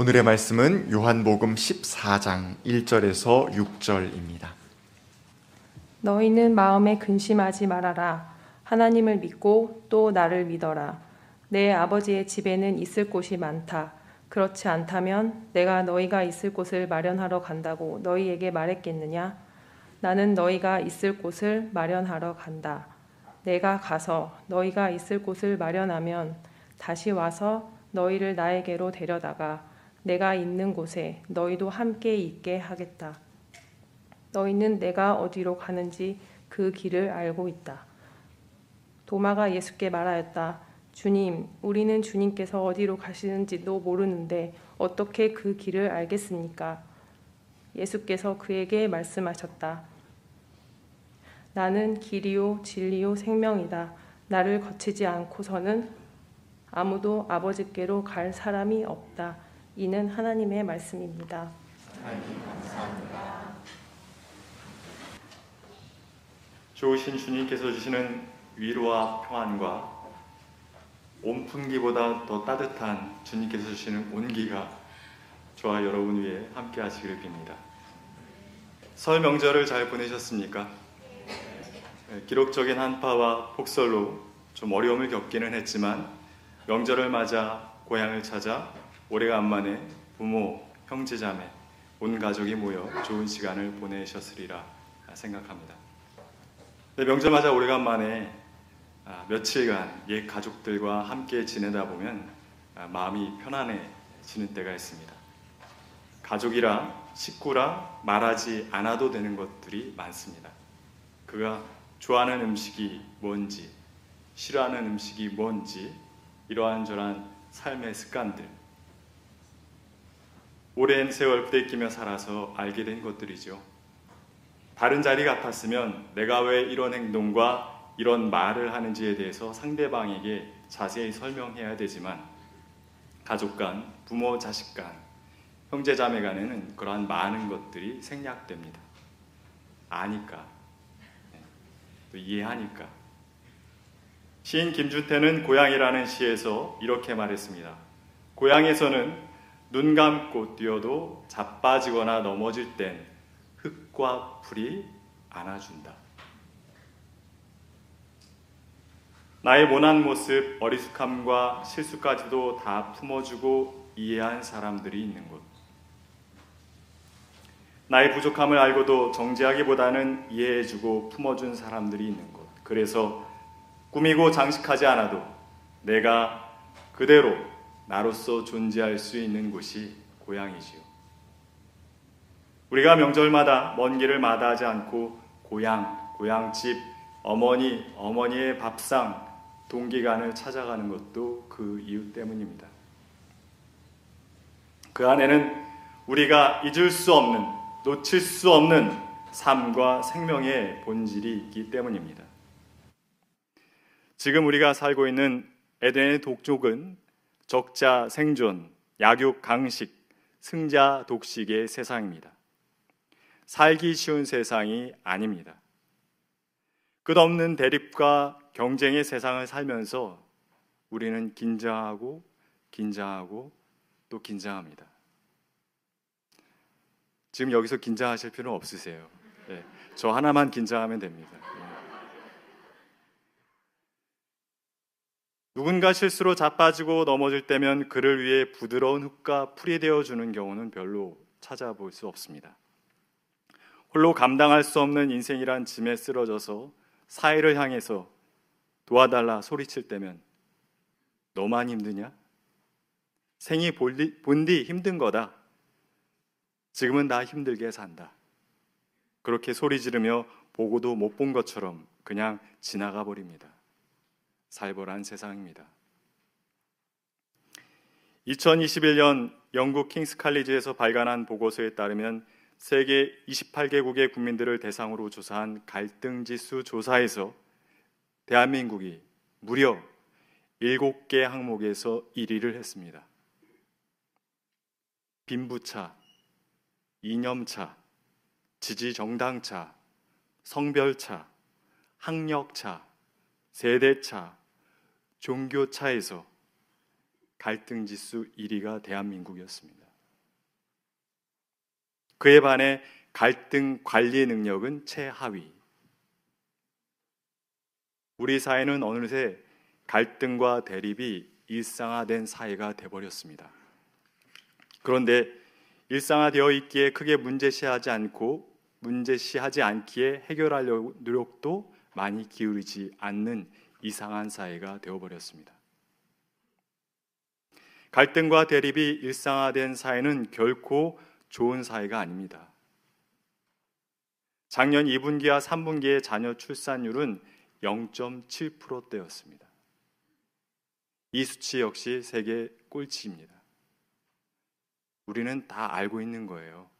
오늘의 말씀은 요한복음 14장 1절에서 6절입니다. 너희는 마음에 근심하지 말아라. 하나님을 믿고 또 나를 믿어라. 내 아버지의 집에는 있을 곳이 많다. 그렇지 않다면 내가 너희가 있을 곳을 마련하러 간다고 너희에게 말했겠느냐? 나는 너희가 있을 곳을 마련하러 간다. 내가 가서 너희가 있을 곳을 마련하면 다시 와서 너희를 나에게로 데려다가 내가 있는 곳에 너희도 함께 있게 하겠다. 너희는 내가 어디로 가는지 그 길을 알고 있다. 도마가 예수께 말하였다. 주님, 우리는 주님께서 어디로 가시는지도 모르는데 어떻게 그 길을 알겠습니까? 예수께서 그에게 말씀하셨다. 나는 길이요, 진리요, 생명이다. 나를 거치지 않고서는 아무도 아버지께로 갈 사람이 없다. 이는 하나님의 말씀입니다. 좋으신 주님께서 주시는 위로와 평안과 온풍기보다 더 따뜻한 주님께서 주시는 온기가 저와 여러분 위에 함께 하시기를 빕니다. 설 명절을 잘 보내셨습니까? 네, 기록적인 한파와 폭설로 좀 어려움을 겪기는 했지만 명절을 맞아 고향을 찾아 오래간만에 부모, 형제자매, 온 가족이 모여 좋은 시간을 보내셨으리라 생각합니다. 네, 명절 맞아 오래간만에 아, 며칠간 옛 가족들과 함께 지내다 보면 아, 마음이 편안해지는 때가 있습니다. 가족이라 식구라 말하지 않아도 되는 것들이 많습니다. 그가 좋아하는 음식이 뭔지, 싫어하는 음식이 뭔지, 이러한 저러한 삶의 습관들, 오랜 세월 부대끼며 살아서 알게 된 것들이죠. 다른 자리 같았으면 내가 왜 이런 행동과 이런 말을 하는지에 대해서 상대방에게 자세히 설명해야 되지만 가족 간, 부모, 자식 간, 형제 자매 간에는 그러한 많은 것들이 생략됩니다. 아니까. 네. 또 이해하니까. 시인 김준태는 고향이라는 시에서 이렇게 말했습니다. 고향에서는 눈 감고 뛰어도 자빠지거나 넘어질 땐 흙과 풀이 안아준다. 나의 모난 모습, 어리숙함과 실수까지도 다 품어주고 이해한 사람들이 있는 곳. 나의 부족함을 알고도 정지하기보다는 이해해주고 품어준 사람들이 있는 곳. 그래서 꾸미고 장식하지 않아도 내가 그대로 나로서 존재할 수 있는 곳이 고향이지요. 우리가 명절마다 먼 길을 마다하지 않고 고향, 고향집, 어머니, 어머니의 밥상, 동기간을 찾아가는 것도 그 이유 때문입니다. 그 안에는 우리가 잊을 수 없는, 놓칠 수 없는 삶과 생명의 본질이 있기 때문입니다. 지금 우리가 살고 있는 에덴의 독족은 적자 생존, 약육 강식, 승자 독식의 세상입니다. 살기 쉬운 세상이 아닙니다. 끝없는 대립과 경쟁의 세상을 살면서 우리는 긴장하고 긴장하고 또 긴장합니다. 지금 여기서 긴장하실 필요는 없으세요. 네, 저 하나만 긴장하면 됩니다. 누군가 실수로 자빠지고 넘어질 때면 그를 위해 부드러운 흙과 풀이 되어 주는 경우는 별로 찾아볼 수 없습니다. 홀로 감당할 수 없는 인생이란 짐에 쓰러져서 사회를 향해서 도와달라 소리칠 때면 너만 힘드냐? 생이 본디 힘든 거다. 지금은 나 힘들게 산다. 그렇게 소리 지르며 보고도 못 본 것처럼 그냥 지나가 버립니다. 살벌한 세상입니다. 2021년 영국 킹스 칼리지에서 발간한 보고서에 따르면 세계 28개국의 국민들을 대상으로 조사한 갈등 지수 조사에서 대한민국이 무려 7개 항목에서 1위를 했습니다. 빈부차, 이념차, 지지정당차, 성별차, 학력차, 세대차, 종교차에서 갈등 지수 1위가 대한민국이었습니다. 그에 반해 갈등 관리 능력은 최하위. 우리 사회는 어느새 갈등과 대립이 일상화된 사회가 되어버렸습니다. 그런데 일상화되어 있기에 크게 문제시하지 않고 문제시하지 않기에 해결하려고 노력도 많이 기울이지 않는 이상한 사회가 되어버렸습니다. 갈등과 대립이 일상화된 사회는 결코 좋은 사회가 아닙니다. 작년 2분기와 3분기의 자녀 출산율은 0.7%대였습니다. 이 수치 역시 세계 꼴찌입니다. 우리는 다 알고 있는 거예요.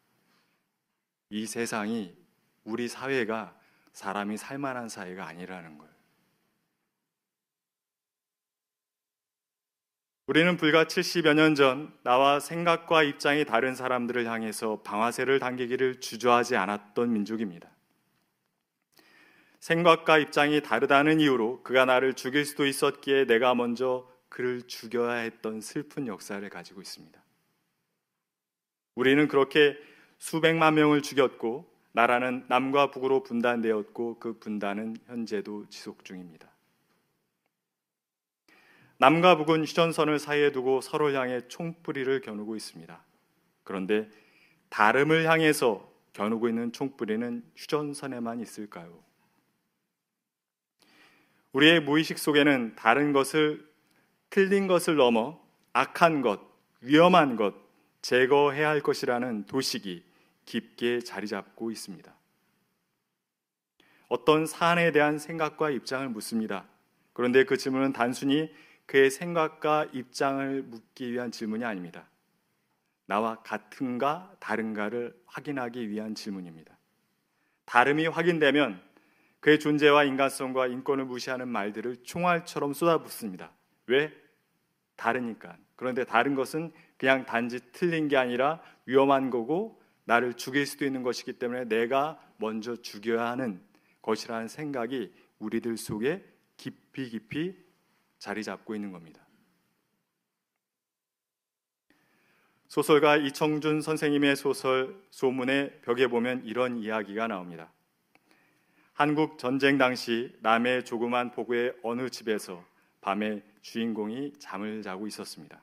이 세상이 우리 사회가 사람이 살만한 사회가 아니라는 걸. 우리는 불과 70여 년 전 나와 생각과 입장이 다른 사람들을 향해서 방아쇠를 당기기를 주저하지 않았던 민족입니다. 생각과 입장이 다르다는 이유로 그가 나를 죽일 수도 있었기에 내가 먼저 그를 죽여야 했던 슬픈 역사를 가지고 있습니다. 우리는 그렇게 수백만 명을 죽였고 나라는 남과 북으로 분단되었고 그 분단은 현재도 지속 중입니다. 남과 북은 휴전선을 사이에 두고 서로를 향해 총뿌리를 겨누고 있습니다. 그런데 다름을 향해서 겨누고 있는 총뿌리는 휴전선에만 있을까요? 우리의 무의식 속에는 다른 것을 틀린 것을 넘어 악한 것, 위험한 것, 제거해야 할 것이라는 도식이 깊게 자리 잡고 있습니다. 어떤 사안에 대한 생각과 입장을 묻습니다. 그런데 그 질문은 단순히 그의 생각과 입장을 묻기 위한 질문이 아닙니다. 나와 같은가 다른가를 확인하기 위한 질문입니다. 다름이 확인되면 그의 존재와 인간성과 인권을 무시하는 말들을 총알처럼 쏟아붓습니다. 왜? 다르니까. 그런데 다른 것은 그냥 단지 틀린 게 아니라 위험한 거고 나를 죽일 수도 있는 것이기 때문에 내가 먼저 죽여야 하는 것이라는 생각이 우리들 속에 깊이 깊이 자리 잡고 있는 겁니다. 소설가 이청준 선생님의 소설 소문의 벽에 보면 이런 이야기가 나옵니다. 한국 전쟁 당시 남해 조그만 포구의 어느 집에서 밤에 주인공이 잠을 자고 있었습니다.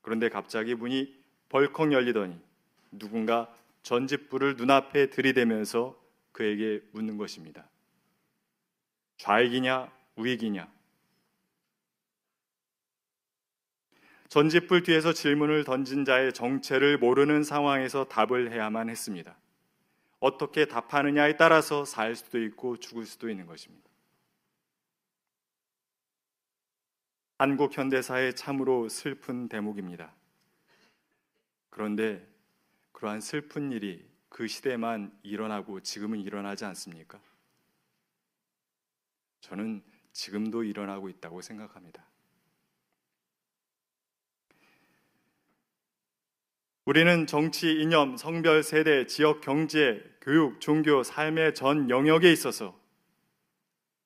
그런데 갑자기 문이 벌컥 열리더니 누군가 전집불을 눈앞에 들이대면서 그에게 묻는 것입니다. 좌익이냐 우익이냐 전집불 뒤에서 질문을 던진 자의 정체를 모르는 상황에서 답을 해야만 했습니다. 어떻게 답하느냐에 따라서 살 수도 있고 죽을 수도 있는 것입니다. 한국 현대사의 참으로 슬픈 대목입니다. 그런데 그러한 슬픈 일이 그 시대만 일어나고 지금은 일어나지 않습니까? 저는 지금도 일어나고 있다고 생각합니다. 우리는 정치, 이념, 성별, 세대, 지역, 경제, 교육, 종교, 삶의 전 영역에 있어서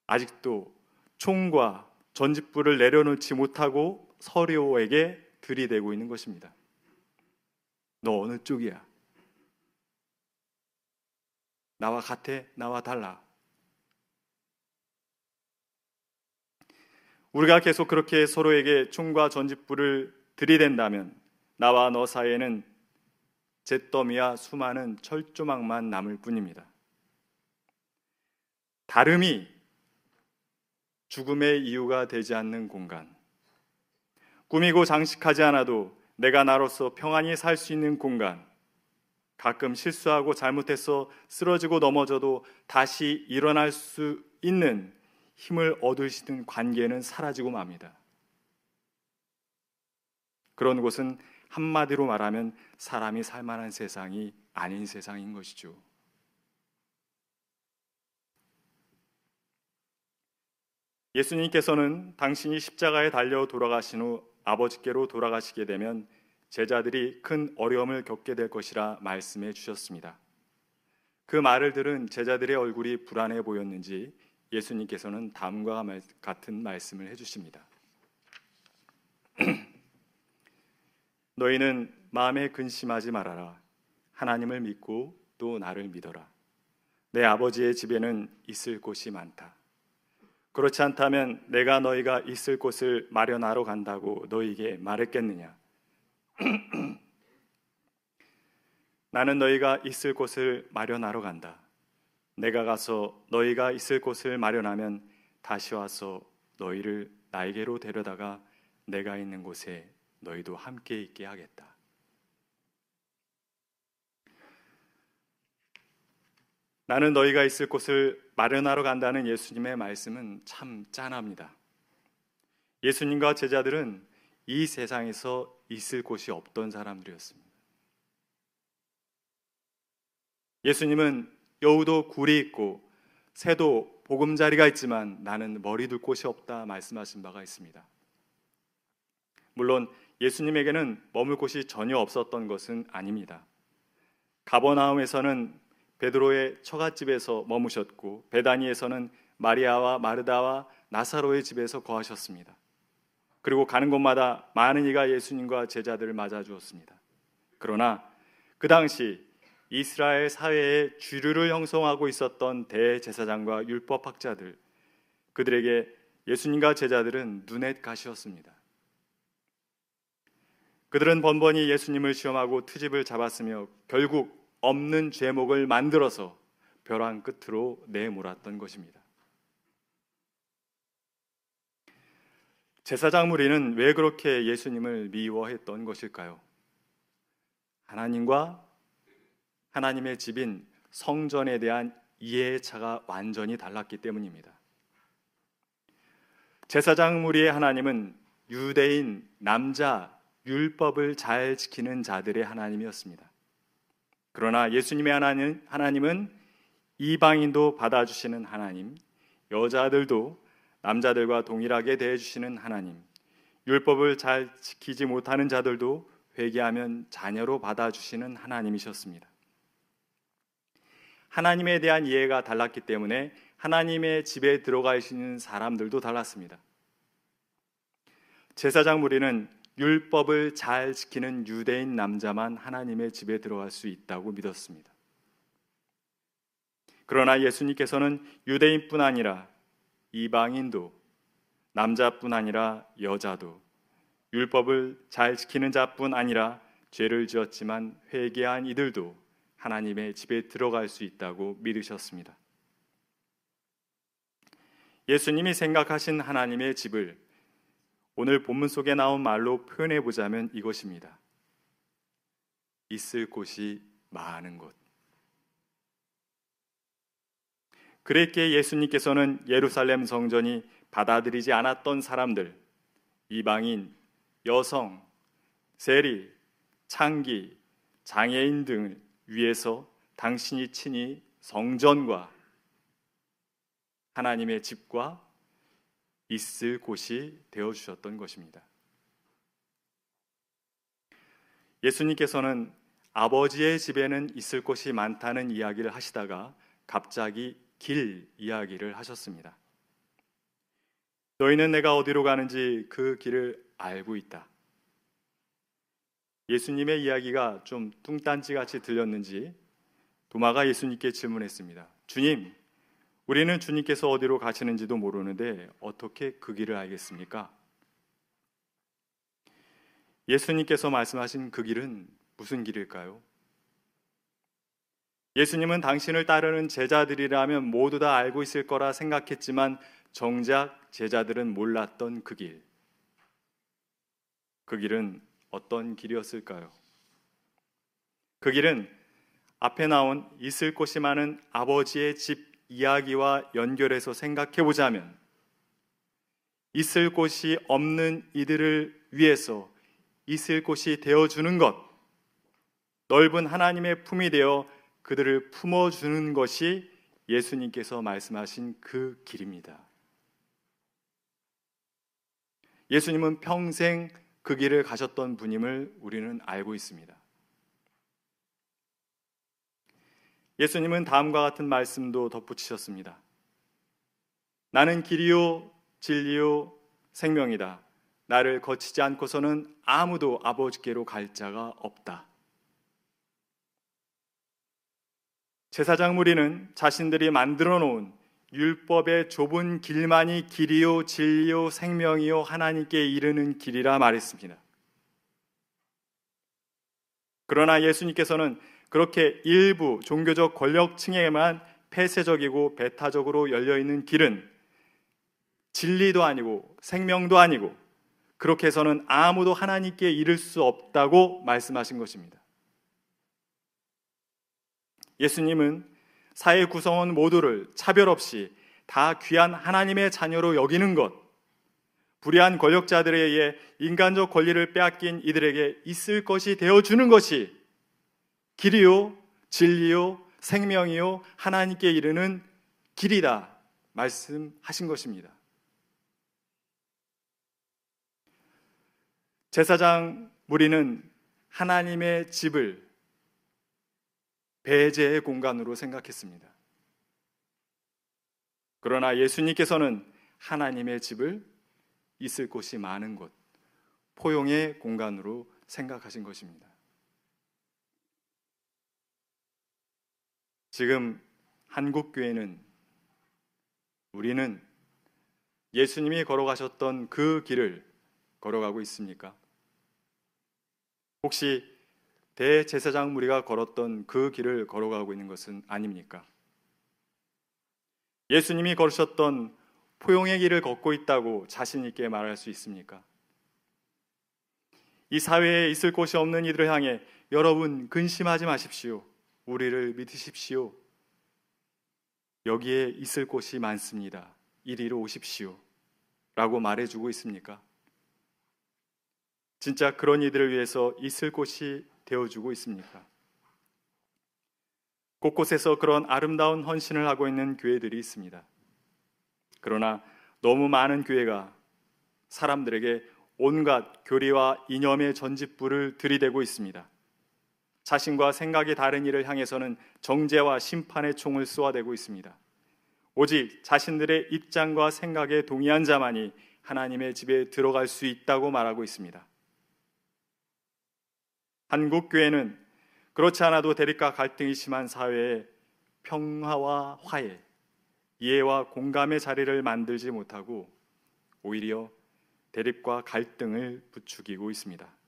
아직도 총과 전직부를 내려놓지 못하고 서류에게 들이대고 있는 것입니다. 너 어느 쪽이야? 나와 같아? 나와 달라? 우리가 계속 그렇게 서로에게 총과 전직부를 들이댄다면 나와 너 사이에는 잿더미와 수많은 철조망만 남을 뿐입니다. 다름이 죽음의 이유가 되지 않는 공간. 꾸미고 장식하지 않아도 내가 나로서 평안히 살 수 있는 공간. 가끔 실수하고 잘못해서 쓰러지고 넘어져도 다시 일어날 수 있는 힘을 얻을 수 있는 관계는 사라지고 맙니다. 그런 곳은 한마디로 말하면 사람이 살만한 세상이 아닌 세상인 것이죠. 예수님께서는 당신이 십자가에 달려 돌아가신 후 아버지께로 돌아가시게 되면 제자들이 큰 어려움을 겪게 될 것이라 말씀해 주셨습니다. 그 말을 들은 제자들의 얼굴이 불안해 보였는지 예수님께서는 다음과 같은 말씀을 해 주십니다. 너희는 마음에 근심하지 말아라. 하나님을 믿고 또 나를 믿어라. 내 아버지의 집에는 있을 곳이 많다. 그렇지 않다면 내가 너희가 있을 곳을 마련하러 간다고 너희에게 말했겠느냐? 나는 너희가 있을 곳을 마련하러 간다. 내가 가서 너희가 있을 곳을 마련하면 다시 와서 너희를 나에게로 데려다가 내가 있는 곳에 너희도 함께 있게 하겠다. 나는 너희가 있을 곳을 마련하러 간다는 예수님의 말씀은 참 짠합니다. 예수님과 제자들은 이 세상에서 있을 곳이 없던 사람들이었습니다. 예수님은 여우도 굴이 있고 새도 보금자리가 있지만 나는 머리 둘 곳이 없다 말씀하신 바가 있습니다. 물론 예수님에게는 머물 곳이 전혀 없었던 것은 아닙니다. 가버나움에서는 베드로의 처갓집에서 머무셨고 베다니에서는 마리아와 마르다와 나사로의 집에서 거하셨습니다. 그리고 가는 곳마다 많은 이가 예수님과 제자들을 맞아 주었습니다. 그러나 그 당시 이스라엘 사회에 주류를 형성하고 있었던 대제사장과 율법학자들 그들에게 예수님과 제자들은 눈엣 가시였습니다. 그들은 번번이 예수님을 시험하고 트집을 잡았으며 결국 없는 죄목을 만들어서 벼랑 끝으로 내몰았던 것입니다. 제사장 무리는 왜 그렇게 예수님을 미워했던 것일까요? 하나님과 하나님의 집인 성전에 대한 이해의 차가 완전히 달랐기 때문입니다. 제사장 무리의 하나님은 유대인 남자 율법을 잘 지키는 자들의 하나님이었습니다. 그러나 예수님의 하나님, 하나님은 이방인도 받아주시는 하나님, 여자들도 남자들과 동일하게 대해주시는 하나님, 율법을 잘 지키지 못하는 자들도 회개하면 자녀로 받아주시는 하나님이셨습니다. 하나님에 대한 이해가 달랐기 때문에 하나님의 집에 들어가 있는 사람들도 달랐습니다. 제사장 무리는 율법을 잘 지키는 유대인 남자만 하나님의 집에 들어갈 수 있다고 믿었습니다. 그러나 예수님께서는 유대인뿐 아니라 이방인도 남자뿐 아니라 여자도 율법을 잘 지키는 자뿐 아니라 죄를 지었지만 회개한 이들도 하나님의 집에 들어갈 수 있다고 믿으셨습니다. 예수님이 생각하신 하나님의 집을 오늘 본문 속에 나온 말로 표현해 보자면 이것입니다. 있을 곳이 많은 곳. 그랬기에 예수님께서는 예루살렘 성전이 받아들이지 않았던 사람들, 이방인, 여성, 세리, 창기, 장애인 등을 위해서 당신이 친히 성전과 하나님의 집과 있을 곳이 되어 주셨던 것입니다. 예수님께서는 아버지의 집에는 있을 곳이 많다는 이야기를 하시다가 갑자기 길 이야기를 하셨습니다. 너희는 내가 어디로 가는지 그 길을 알고 있다. 예수님의 이야기가 좀 뚱딴지 같이 들렸는지 도마가 예수님께 질문했습니다. 주님, 우리는 주님께서 어디로 가시는지도 모르는데 어떻게 그 길을 알겠습니까? 예수님께서 말씀하신 그 길은 무슨 길일까요? 예수님은 당신을 따르는 제자들이라면 모두 다 알고 있을 거라 생각했지만 정작 제자들은 몰랐던 그 길. 그 길은 어떤 길이었을까요? 그 길은 앞에 나온 있을 곳이 많은 아버지의 집 이야기와 연결해서 생각해 보자면 있을 곳이 없는 이들을 위해서 있을 곳이 되어 주는 것, 넓은 하나님의 품이 되어 그들을 품어 주는 것이 예수님께서 말씀하신 그 길입니다. 예수님은 평생 그 길을 가셨던 분임을 우리는 알고 있습니다. 예수님은 다음과 같은 말씀도 덧붙이셨습니다. 나는 길이요, 진리요, 생명이다. 나를 거치지 않고서는 아무도 아버지께로 갈 자가 없다. 제사장 무리는 자신들이 만들어 놓은 율법의 좁은 길만이 길이요 진리요 생명이요 하나님께 이르는 길이라 말했습니다. 그러나 예수님께서는 그렇게 일부 종교적 권력층에만 폐쇄적이고 배타적으로 열려 있는 길은 진리도 아니고 생명도 아니고 그렇게 해서는 아무도 하나님께 이를 수 없다고 말씀하신 것입니다. 예수님은 사회 구성원 모두를 차별 없이 다 귀한 하나님의 자녀로 여기는 것, 불의한 권력자들에 의해 인간적 권리를 빼앗긴 이들에게 있을 것이 되어주는 것이 길이요, 진리요, 생명이요, 하나님께 이르는 길이다 말씀하신 것입니다. 제사장 무리는 하나님의 집을 배제의 공간으로 생각했습니다. 그러나 예수님께서는 하나님의 집을 있을 곳이 많은 곳, 포용의 공간으로 생각하신 것입니다. 지금 한국 교회는 우리는 예수님이 걸어가셨던 그 길을 걸어가고 있습니까? 혹시 대제사장 무리가 걸었던 그 길을 걸어가고 있는 것은 아닙니까? 예수님이 걸으셨던 포용의 길을 걷고 있다고 자신 있게 말할 수 있습니까? 이 사회에 있을 곳이 없는 이들을 향해 여러분 근심하지 마십시오. 우리를 믿으십시오. 여기에 있을 곳이 많습니다. 이리로 오십시오. 라고 말해주고 있습니까? 진짜 그런 이들을 위해서 있을 곳이 되어주고 있습니까? 곳곳에서 그런 아름다운 헌신을 하고 있는 교회들이 있습니다. 그러나 너무 많은 교회가 사람들에게 온갖 교리와 이념의 전짓불을 들이대고 있습니다. 자신과 생각이 다른 이를 향해서는 정죄와 심판의 총을 쏘아대고 있습니다. 오직 자신들의 입장과 생각에 동의한 자만이 하나님의 집에 들어갈 수 있다고 말하고 있습니다. 한국 교회는 그렇지 않아도 대립과 갈등이 심한 사회에 평화와 화해, 이해와 공감의 자리를 만들지 못하고 오히려 대립과 갈등을 부추기고 있습니다.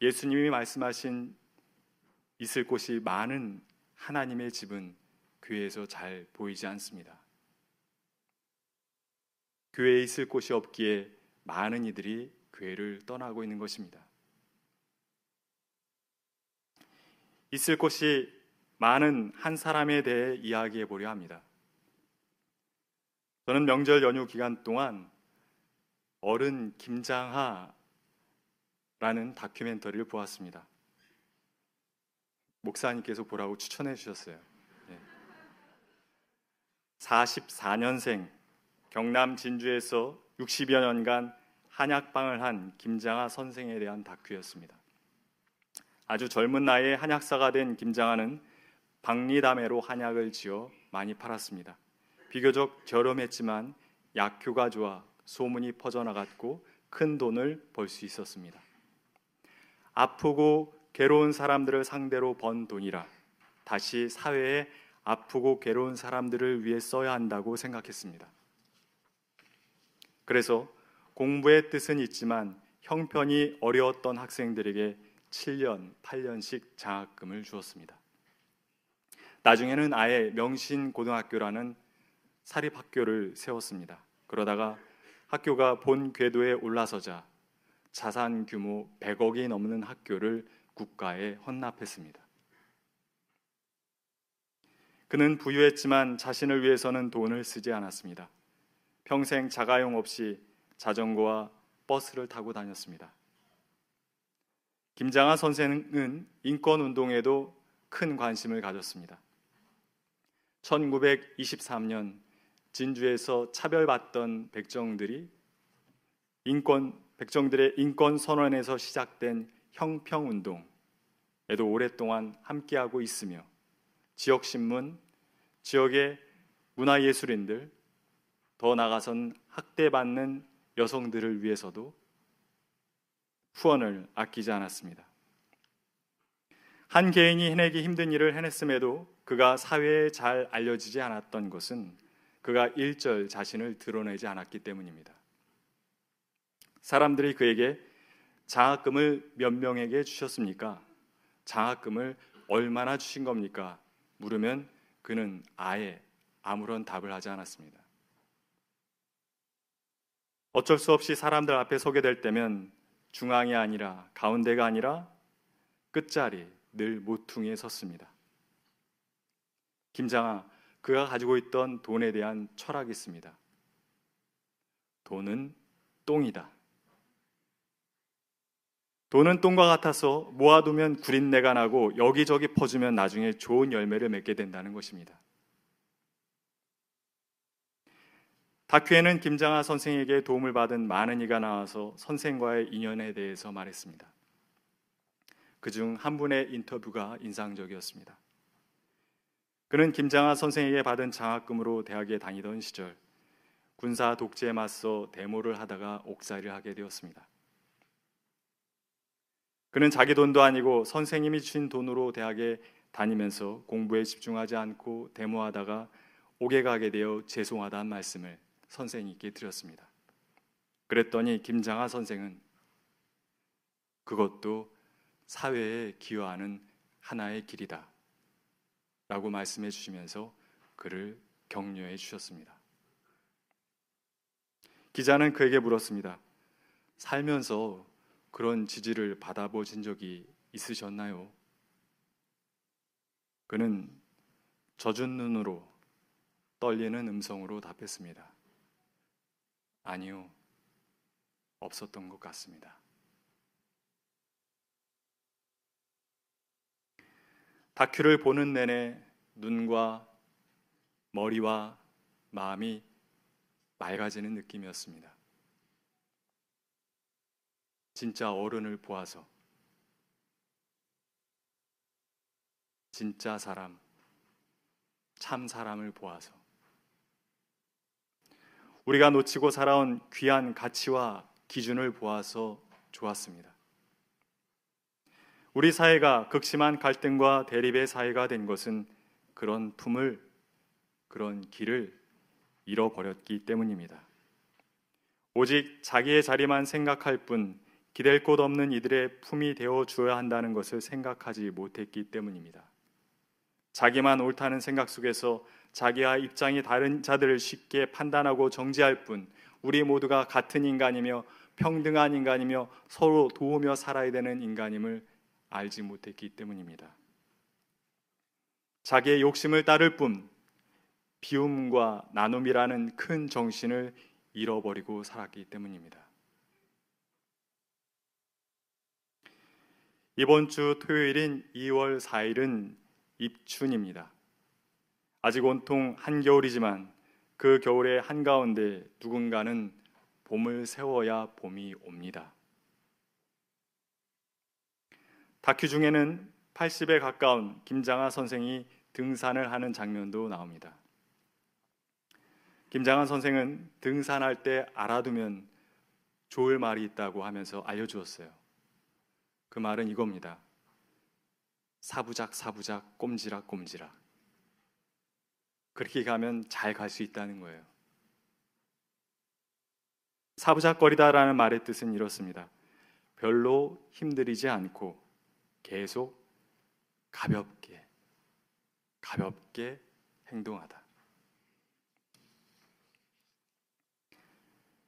예수님이 말씀하신 있을 곳이 많은 하나님의 집은 교회에서 잘 보이지 않습니다. 교회에 있을 곳이 없기에 많은 이들이 교회를 떠나고 있는 것입니다. 있을 곳이 많은 한 사람에 대해 이야기해 보려 합니다. 저는 명절 연휴 기간 동안 어른 김장하 라는 다큐멘터리를 보았습니다. 목사님께서 보라고 추천해 주셨어요. 44년생 경남 진주에서 60여 년간 한약방을 한 김장하 선생에 대한 다큐였습니다. 아주 젊은 나이에 한약사가 된 김장하는 박리담회로 한약을 지어 많이 팔았습니다. 비교적 저렴했지만 약효가 좋아 소문이 퍼져나갔고 큰 돈을 벌 수 있었습니다. 아프고 괴로운 사람들을 상대로 번 돈이라 다시 사회에 아프고 괴로운 사람들을 위해 써야 한다고 생각했습니다. 그래서 공부의 뜻은 있지만 형편이 어려웠던 학생들에게 7년, 8년씩 장학금을 주었습니다. 나중에는 아예 명신고등학교라는 사립학교를 세웠습니다. 그러다가 학교가 본 궤도에 올라서자 자산 규모 100억이 넘는 학교를 국가에 헌납했습니다. 그는 부유했지만 자신을 위해서는 돈을 쓰지 않았습니다. 평생 자가용 없이 자전거와 버스를 타고 다녔습니다. 김장하 선생은 인권 운동에도 큰 관심을 가졌습니다. 1923년 진주에서 차별받던 백정들이 인권 백정들의 인권 선언에서 시작된 형평 운동에도 오랫동안 함께하고 있으며 지역 신문, 지역의 문화예술인들, 더 나아가선 학대받는 여성들을 위해서도 후원을 아끼지 않았습니다. 한 개인이 해내기 힘든 일을 해냈음에도 그가 사회에 잘 알려지지 않았던 것은 그가 일절 자신을 드러내지 않았기 때문입니다. 사람들이 그에게 장학금을 몇 명에게 주셨습니까? 장학금을 얼마나 주신 겁니까? 물으면 그는 아예 아무런 답을 하지 않았습니다. 어쩔 수 없이 사람들 앞에 서게 될 때면 중앙이 아니라 가운데가 아니라 끝자리 늘 모퉁이에 섰습니다. 김장아, 그가 가지고 있던 돈에 대한 철학이 있습니다. 돈은 똥이다. 돈은 똥과 같아서 모아두면 구린내가 나고 여기저기 퍼주면 나중에 좋은 열매를 맺게 된다는 것입니다. 다큐에는 김장하 선생에게 도움을 받은 많은 이가 나와서 선생과의 인연에 대해서 말했습니다. 그 중 한 분의 인터뷰가 인상적이었습니다. 그는 김장하 선생에게 받은 장학금으로 대학에 다니던 시절 군사 독재에 맞서 데모를 하다가 옥살이를 하게 되었습니다. 그는 자기 돈도 아니고 선생님이 주신 돈으로 대학에 다니면서 공부에 집중하지 않고 데모하다가 옥에 가게 되어 죄송하다는 말씀을 선생님께 드렸습니다. 그랬더니 김장하 선생은 그것도 사회에 기여하는 하나의 길이다. 라고 말씀해 주시면서 그를 격려해 주셨습니다. 기자는 그에게 물었습니다. 살면서 그런 지지를 받아보신 적이 있으셨나요? 그는 젖은 눈으로 떨리는 음성으로 답했습니다. 아니요, 없었던 것 같습니다. 다큐를 보는 내내 눈과 머리와 마음이 맑아지는 느낌이었습니다. 진짜 어른을 보아서 진짜 사람, 참 사람을 보아서 우리가 놓치고 살아온 귀한 가치와 기준을 보아서 좋았습니다. 우리 사회가 극심한 갈등과 대립의 사회가 된 것은 그런 품을, 그런 길을 잃어버렸기 때문입니다. 오직 자기의 자리만 생각할 뿐 기댈 곳 없는 이들의 품이 되어 주어야 한다는 것을 생각하지 못했기 때문입니다. 자기만 옳다는 생각 속에서 자기와 입장이 다른 자들을 쉽게 판단하고 정지할 뿐 우리 모두가 같은 인간이며 평등한 인간이며 서로 도우며 살아야 되는 인간임을 알지 못했기 때문입니다. 자기의 욕심을 따를 뿐 비움과 나눔이라는 큰 정신을 잃어버리고 살았기 때문입니다. 이번 주 토요일인 2월 4일은 입춘입니다. 아직 온통 한겨울이지만 그 겨울의 한가운데 누군가는 봄을 세워야 봄이 옵니다. 다큐 중에는 80에 가까운 김장하 선생이 등산을 하는 장면도 나옵니다. 김장하 선생은 등산할 때 알아두면 좋을 말이 있다고 하면서 알려주었어요. 그 말은 이겁니다. 사부작 사부작 꼼지락 꼼지락. 그렇게 가면 잘 갈 수 있다는 거예요. 사부작거리다라는 말의 뜻은 이렇습니다. 별로 힘들이지 않고 계속 가볍게 가볍게 행동하다.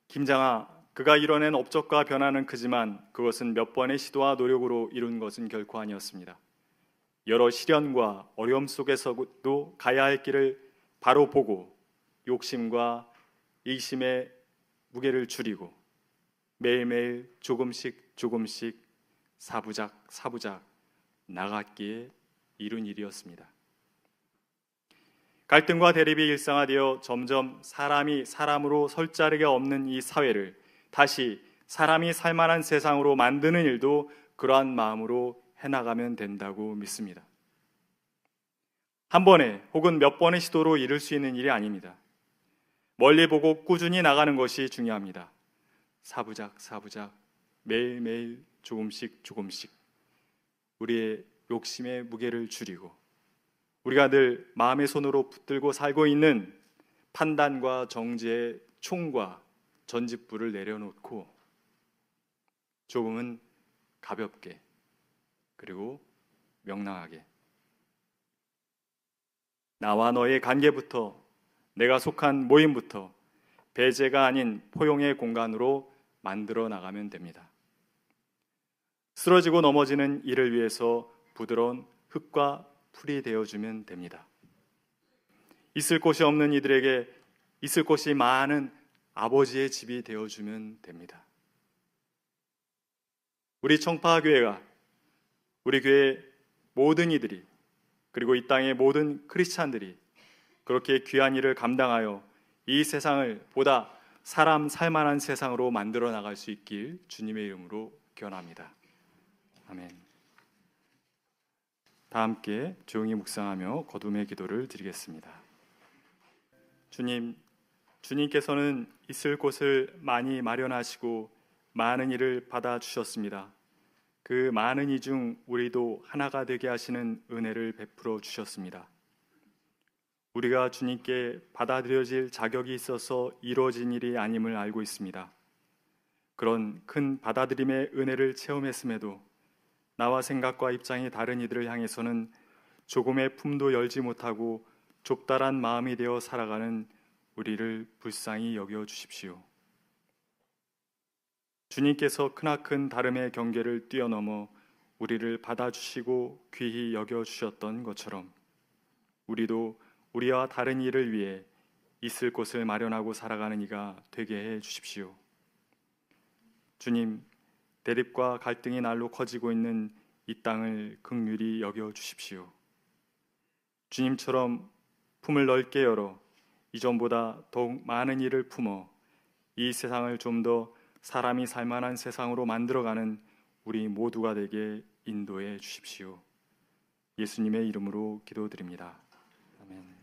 김장아 그가 이뤄낸 업적과 변화는 크지만 그것은 몇 번의 시도와 노력으로 이룬 것은 결코 아니었습니다. 여러 시련과 어려움 속에서도 가야 할 길을 바로 보고 욕심과 이심의 무게를 줄이고 매일매일 조금씩 조금씩 사부작 사부작 나갔기에 이룬 일이었습니다. 갈등과 대립이 일상화되어 점점 사람이 사람으로 설 자리가 없는 이 사회를 다시 사람이 살만한 세상으로 만드는 일도 그러한 마음으로 해나가면 된다고 믿습니다. 한 번에 혹은 몇 번의 시도로 이룰 수 있는 일이 아닙니다. 멀리 보고 꾸준히 나가는 것이 중요합니다. 사부작 사부작 매일매일 조금씩 조금씩 우리의 욕심의 무게를 줄이고 우리가 늘 마음의 손으로 붙들고 살고 있는 판단과 정죄의 총과 전직부를 내려놓고 조금은 가볍게 그리고 명랑하게 나와 너의 관계부터 내가 속한 모임부터 배제가 아닌 포용의 공간으로 만들어 나가면 됩니다. 쓰러지고 넘어지는 이를 위해서 부드러운 흙과 풀이 되어주면 됩니다. 있을 곳이 없는 이들에게 있을 곳이 많은 아버지의 집이 되어주면 됩니다. 우리 청파교회가 우리 교회 모든 이들이 그리고 이 땅의 모든 크리스찬들이 그렇게 귀한 일을 감당하여 이 세상을 보다 사람 살만한 세상으로 만들어 나갈 수 있길 주님의 이름으로 기원합니다. 아멘. 다 함께 조용히 묵상하며 거둠의 기도를 드리겠습니다. 주님, 주님께서는 있을 곳을 많이 마련하시고 많은 일을 받아 주셨습니다. 그 많은 이 중 우리도 하나가 되게 하시는 은혜를 베풀어 주셨습니다. 우리가 주님께 받아들여질 자격이 있어서 이루어진 일이 아님을 알고 있습니다. 그런 큰 받아들임의 은혜를 체험했음에도 나와 생각과 입장이 다른 이들을 향해서는 조금의 품도 열지 못하고 좁다란 마음이 되어 살아가는 우리를 불쌍히 여겨 주십시오. 주님께서 크나큰 다름의 경계를 뛰어넘어 우리를 받아주시고 귀히 여겨 주셨던 것처럼 우리도 우리와 다른 이를 위해 있을 곳을 마련하고 살아가는 이가 되게 해 주십시오. 주님, 대립과 갈등이 날로 커지고 있는 이 땅을 극률히 여겨 주십시오. 주님처럼 품을 넓게 열어 이전보다 더욱 많은 일을 품어 이 세상을 좀 더 사람이 살만한 세상으로 만들어가는 우리 모두가 되게 인도해 주십시오. 예수님의 이름으로 기도드립니다. 아멘.